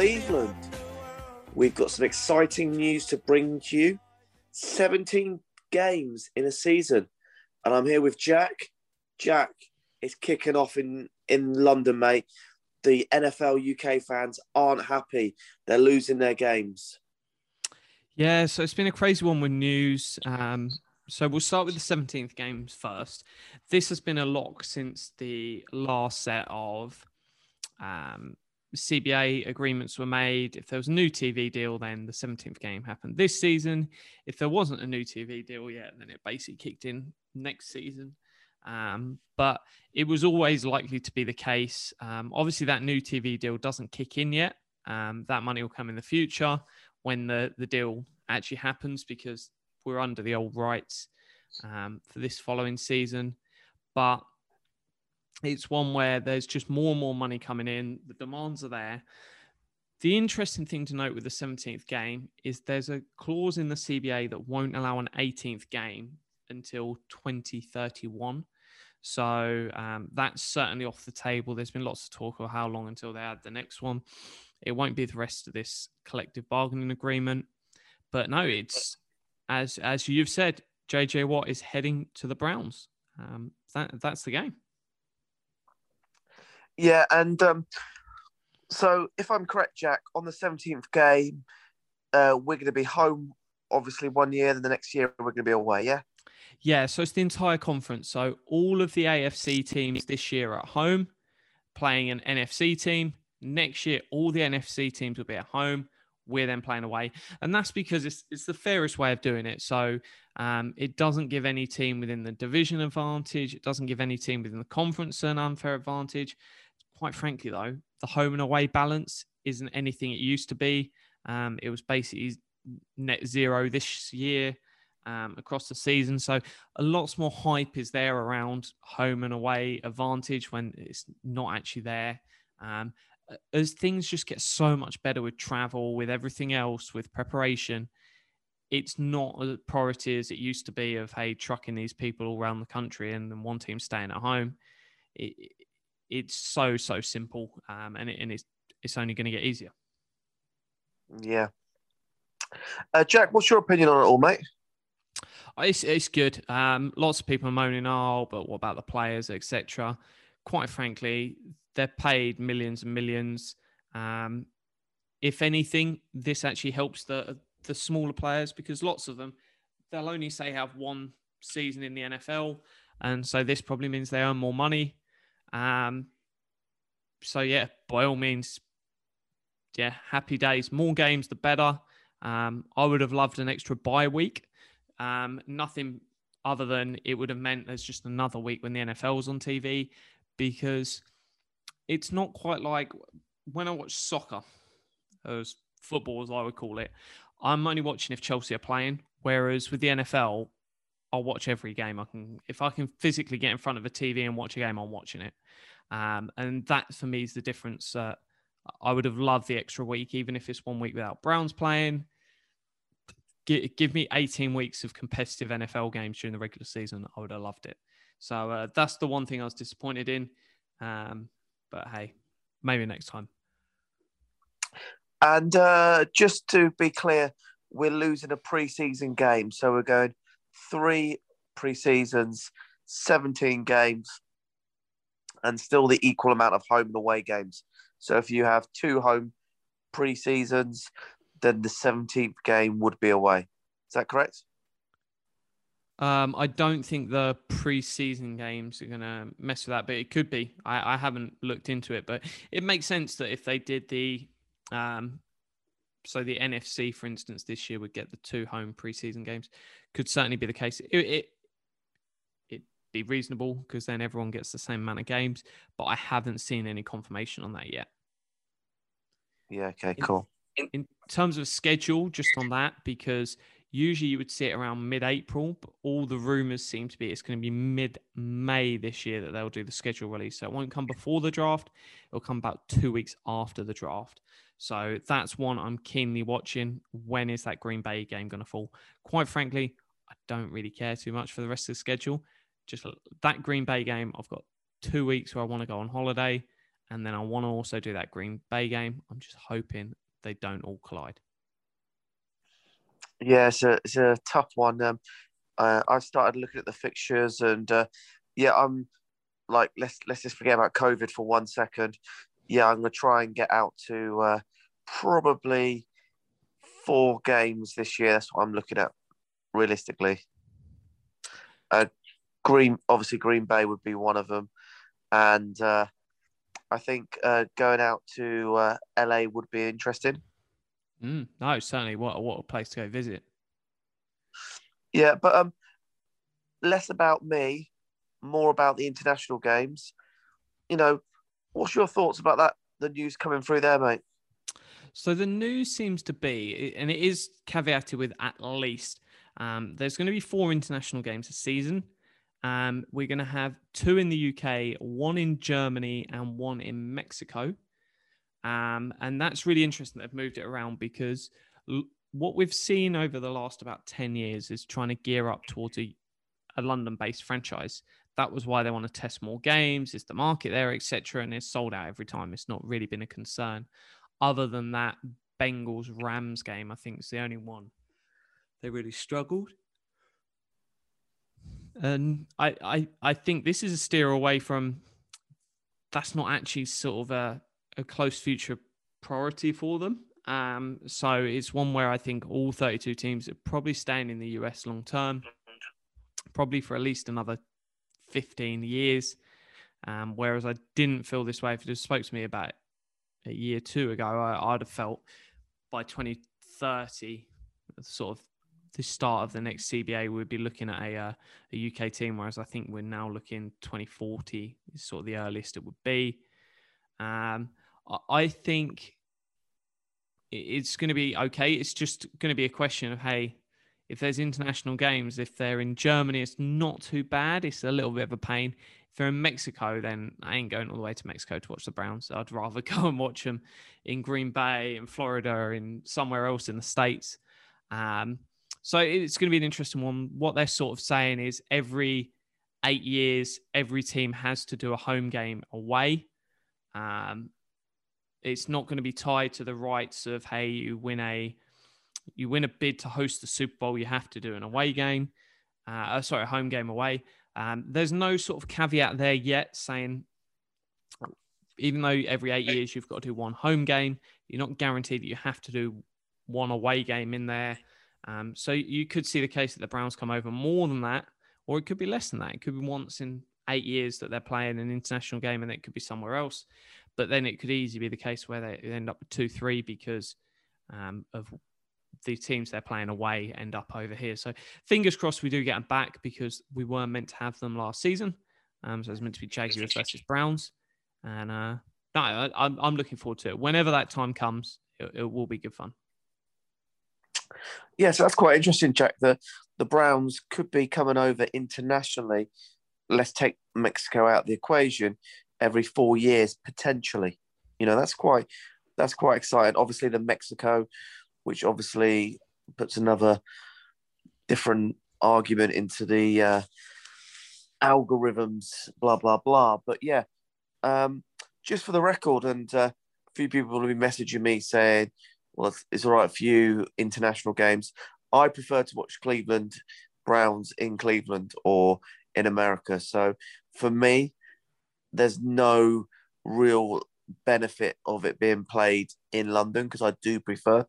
Cleveland. We've got some exciting news to bring to you. 17 games in a season. And I'm here with Jack. Jack, it's kicking off in, in London, mate. The NFL UK fans aren't happy. They're losing their games. Yeah, so it's been a crazy one with news. Um, so we'll start with the 17th games first. This has been a lock since the last set of um, CBA agreements were made. If there was a new TV deal, then the 17th game happened this season. If there wasn't a new TV deal yet, then it basically kicked in next season. Um, but it was always likely to be the case. Um, obviously, that new TV deal doesn't kick in yet. Um, that money will come in the future when the, the deal actually happens because we're under the old rights um, for this following season. But it's one where there's just more and more money coming in. The demands are there. The interesting thing to note with the 17th game is there's a clause in the CBA that won't allow an 18th game until 2031. So um, that's certainly off the table. There's been lots of talk of how long until they add the next one. It won't be the rest of this collective bargaining agreement. But no, it's as as you've said, JJ Watt is heading to the Browns. Um, that that's the game. Yeah, and um, so if I'm correct, Jack, on the 17th game, uh, we're going to be home, obviously, one year, then the next year we're going to be away, yeah? Yeah, so it's the entire conference. So all of the AFC teams this year at home playing an NFC team. Next year, all the NFC teams will be at home. We're then playing away. And that's because it's, it's the fairest way of doing it. So um, it doesn't give any team within the division advantage. It doesn't give any team within the conference an unfair advantage. Quite frankly, though, the home and away balance isn't anything it used to be. Um, it was basically net zero this year um, across the season. So a lots more hype is there around home and away advantage when it's not actually there. Um, as things just get so much better with travel, with everything else, with preparation, it's not a priority as it used to be of hey trucking these people all around the country and then one team staying at home. It, it's so so simple, um, and it, and it's it's only going to get easier. Yeah. Uh, Jack, what's your opinion on it all, mate? It's, it's good. Um, lots of people are moaning, oh, but what about the players, etc. Quite frankly, they're paid millions and millions. Um, if anything, this actually helps the the smaller players because lots of them they'll only say have one season in the NFL, and so this probably means they earn more money. Um, so yeah, by all means, yeah, happy days. More games, the better. Um, I would have loved an extra bye week. Um, nothing other than it would have meant there's just another week when the NFL's on TV because it's not quite like when I watch soccer, as football as I would call it. I'm only watching if Chelsea are playing, whereas with the NFL, I'll watch every game. I can if I can physically get in front of a TV and watch a game, I'm watching it. Um, and that for me is the difference. Uh, I would have loved the extra week, even if it's one week without Browns playing. Give, give me 18 weeks of competitive NFL games during the regular season. I would have loved it. So uh, that's the one thing I was disappointed in. Um, but hey, maybe next time. And uh, just to be clear, we're losing a preseason game. So we're going three pre-seasons, 17 games, and still the equal amount of home and away games. So if you have two home pre-seasons, then the 17th game would be away. Is that correct? Um, I don't think the preseason games are going to mess with that, but it could be. I, I, haven't looked into it, but it makes sense that if they did the, um, so the NFC, for instance, this year would get the two home preseason games, could certainly be the case. It, it, it be reasonable because then everyone gets the same amount of games. But I haven't seen any confirmation on that yet. Yeah. Okay. Cool. In terms of schedule, just on that, because usually you would see it around mid-April, but all the rumors seem to be it's going to be mid-May this year that they'll do the schedule release. So it won't come before the draft; it'll come about two weeks after the draft. So that's one I'm keenly watching. When is that Green Bay game going to fall? Quite frankly, I don't really care too much for the rest of the schedule. Just that Green Bay game, I've got two weeks where I want to go on holiday, and then I want to also do that Green Bay game. I'm just hoping they don't all collide. Yeah, it's a it's a tough one. Um, uh, I started looking at the fixtures, and uh, yeah, I'm like let's let's just forget about COVID for one second. Yeah, I'm gonna try and get out to uh, probably four games this year. That's what I'm looking at realistically. Uh, Green, obviously, Green Bay would be one of them, and uh, I think uh, going out to uh, LA would be interesting. Mm, no, certainly. What what a place to go visit. Yeah, but um, less about me, more about the international games. You know, what's your thoughts about that? The news coming through there, mate. So the news seems to be, and it is caveated with at least. Um, there's going to be four international games a season. Um, we're going to have two in the UK, one in Germany, and one in Mexico. Um, and that's really interesting. They've moved it around because l- what we've seen over the last about 10 years is trying to gear up towards a, a London based franchise. That was why they want to test more games. Is the market there, etc. And it's sold out every time. It's not really been a concern. Other than that, Bengals Rams game, I think is the only one they really struggled. And I, I, I think this is a steer away from. That's not actually sort of a a close future priority for them. Um, so it's one where I think all 32 teams are probably staying in the US long term, probably for at least another 15 years. Um, whereas I didn't feel this way. If you spoke to me about a year two ago, I, would have felt by 2030, sort of the start of the next CBA, we'd be looking at a, uh, a UK team. Whereas I think we're now looking 2040 is sort of the earliest it would be. Um, I think it's going to be okay. It's just going to be a question of hey, if there's international games, if they're in Germany, it's not too bad. It's a little bit of a pain. If they're in Mexico, then I ain't going all the way to Mexico to watch the Browns. I'd rather go and watch them in Green Bay, in Florida, or in somewhere else in the States. Um, so it's going to be an interesting one. What they're sort of saying is every eight years, every team has to do a home game away. Um, it's not going to be tied to the rights of hey, you win a you win a bid to host the Super Bowl, you have to do an away game. Uh, uh, sorry, a home game away. Um, there's no sort of caveat there yet saying even though every eight years you've got to do one home game, you're not guaranteed that you have to do one away game in there. Um, so you could see the case that the Browns come over more than that, or it could be less than that. It could be once in eight years that they're playing an international game, and it could be somewhere else. But then it could easily be the case where they end up with two, three because um, of the teams they're playing away end up over here. So fingers crossed we do get them back because we were meant to have them last season. Um, so it's meant to be Jaguars versus Browns, and uh, no, I, I'm I'm looking forward to it. Whenever that time comes, it, it will be good fun. Yeah, so that's quite interesting, Jack. The the Browns could be coming over internationally. Let's take Mexico out of the equation every four years potentially. You know, that's quite that's quite exciting. Obviously, the Mexico, which obviously puts another different argument into the uh, algorithms, blah blah blah. But yeah, um, just for the record, and uh, a few people will be messaging me saying, "Well, it's, it's all right for you international games." I prefer to watch Cleveland Browns in Cleveland or in America. So for me, there's no real benefit of it being played in London because I do prefer.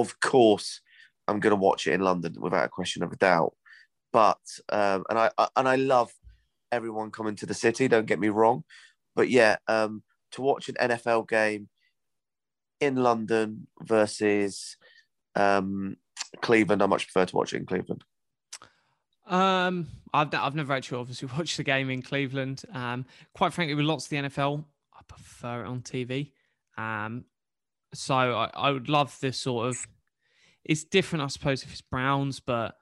Of course, I'm going to watch it in London without a question of a doubt. But um, and I, I and I love everyone coming to the city. Don't get me wrong, but yeah, um, to watch an NFL game in London versus um, Cleveland, I much prefer to watch it in Cleveland. Um, I've I've never actually obviously watched the game in Cleveland. Um, quite frankly, with lots of the NFL, I prefer it on TV. Um, so I, I would love this sort of. It's different, I suppose, if it's Browns, but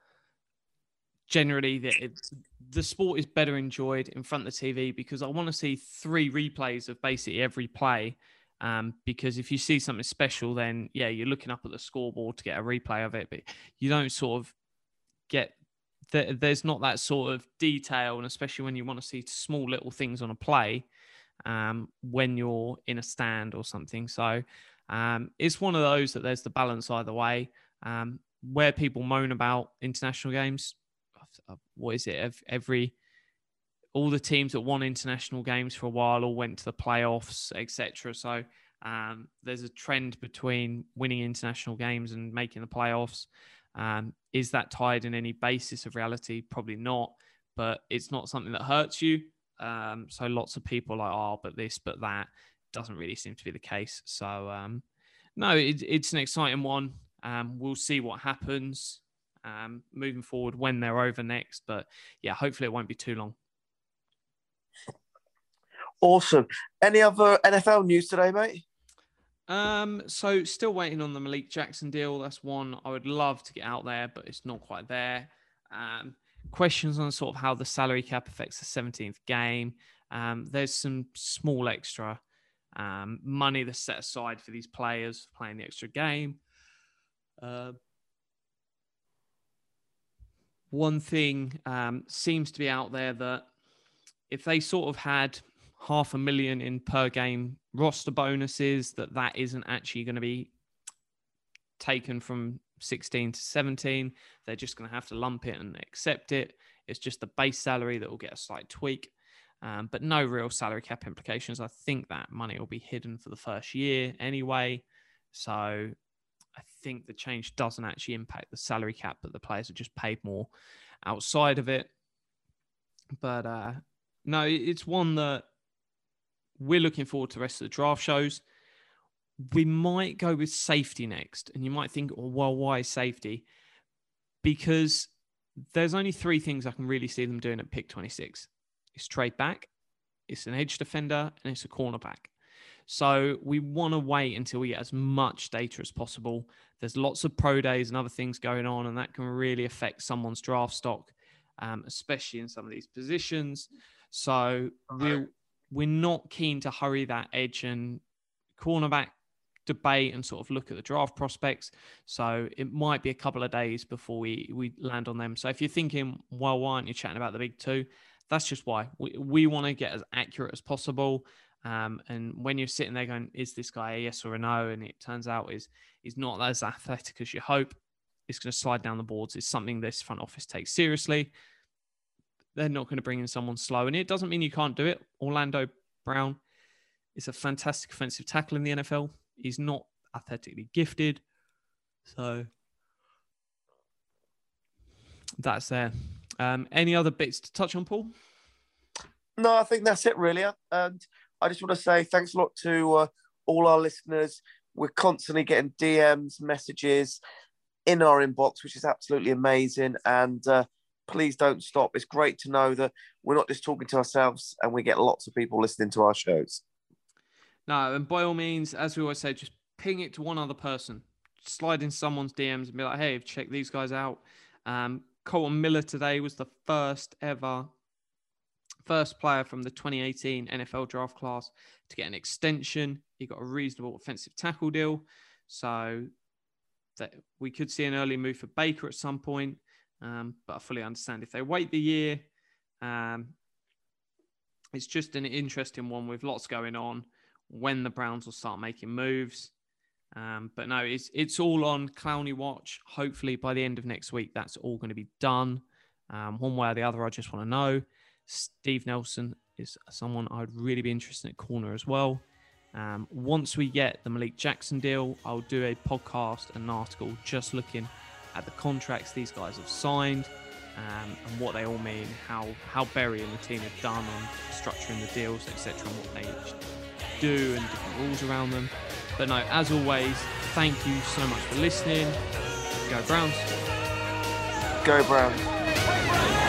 generally the it, the sport is better enjoyed in front of the TV because I want to see three replays of basically every play. Um, because if you see something special, then yeah, you're looking up at the scoreboard to get a replay of it, but you don't sort of get there's not that sort of detail, and especially when you want to see small little things on a play um, when you're in a stand or something. So um, it's one of those that there's the balance either way. Um, where people moan about international games, what is it? Every all the teams that won international games for a while all went to the playoffs, etc. So um, there's a trend between winning international games and making the playoffs. Um, is that tied in any basis of reality? Probably not, but it's not something that hurts you. Um, so lots of people are like, oh, but this, but that doesn't really seem to be the case. So um, no, it, it's an exciting one. Um, we'll see what happens um, moving forward when they're over next. But yeah, hopefully it won't be too long. Awesome. Any other NFL news today, mate? Um, so still waiting on the Malik Jackson deal. That's one I would love to get out there, but it's not quite there. Um, questions on sort of how the salary cap affects the 17th game. Um, there's some small extra um, money that's set aside for these players playing the extra game. Uh, one thing um, seems to be out there that if they sort of had half a million in per game roster bonuses that that isn't actually going to be taken from 16 to 17 they're just going to have to lump it and accept it. It's just the base salary that will get a slight tweak um, but no real salary cap implications i think that money will be hidden for the first year anyway so i think the change doesn't actually impact the salary cap but the players are just paid more outside of it but uh, no it's one that we're looking forward to the rest of the draft shows. We might go with safety next. And you might think, oh, well, why safety? Because there's only three things I can really see them doing at pick 26 it's trade back, it's an edge defender, and it's a cornerback. So we want to wait until we get as much data as possible. There's lots of pro days and other things going on, and that can really affect someone's draft stock, um, especially in some of these positions. So we'll we're not keen to hurry that edge and cornerback debate and sort of look at the draft prospects. So it might be a couple of days before we we land on them. So if you're thinking, well, why aren't you chatting about the big two? That's just why we, we want to get as accurate as possible. Um, and when you're sitting there going, is this guy a yes or a no? And it turns out is is not as athletic as you hope. It's going to slide down the boards. It's something this front office takes seriously they're not going to bring in someone slow. And it doesn't mean you can't do it. Orlando Brown is a fantastic offensive tackle in the NFL. He's not athletically gifted. So that's there. Um, any other bits to touch on, Paul? No, I think that's it, really. And I just want to say thanks a lot to uh, all our listeners. We're constantly getting DMs, messages in our inbox, which is absolutely amazing. And uh, please don't stop. It's great to know that we're not just talking to ourselves and we get lots of people listening to our shows. No, and by all means, as we always say, just ping it to one other person. Slide in someone's DMs and be like, hey, check these guys out. Um, Kolton Miller today was the first ever, first player from the 2018 NFL draft class to get an extension. He got a reasonable offensive tackle deal. So that we could see an early move for Baker at some point. Um, but I fully understand if they wait the year. Um, it's just an interesting one with lots going on when the Browns will start making moves. Um, but no, it's it's all on Clowney watch. Hopefully by the end of next week, that's all going to be done. Um, one way or the other, I just want to know. Steve Nelson is someone I'd really be interested in at corner as well. Um, once we get the Malik Jackson deal, I'll do a podcast, and an article just looking at the contracts these guys have signed um, and what they all mean, how how Berry and the team have done on structuring the deals, etc., and what they do and different rules around them. But no, as always, thank you so much for listening. Go Browns. Go Browns.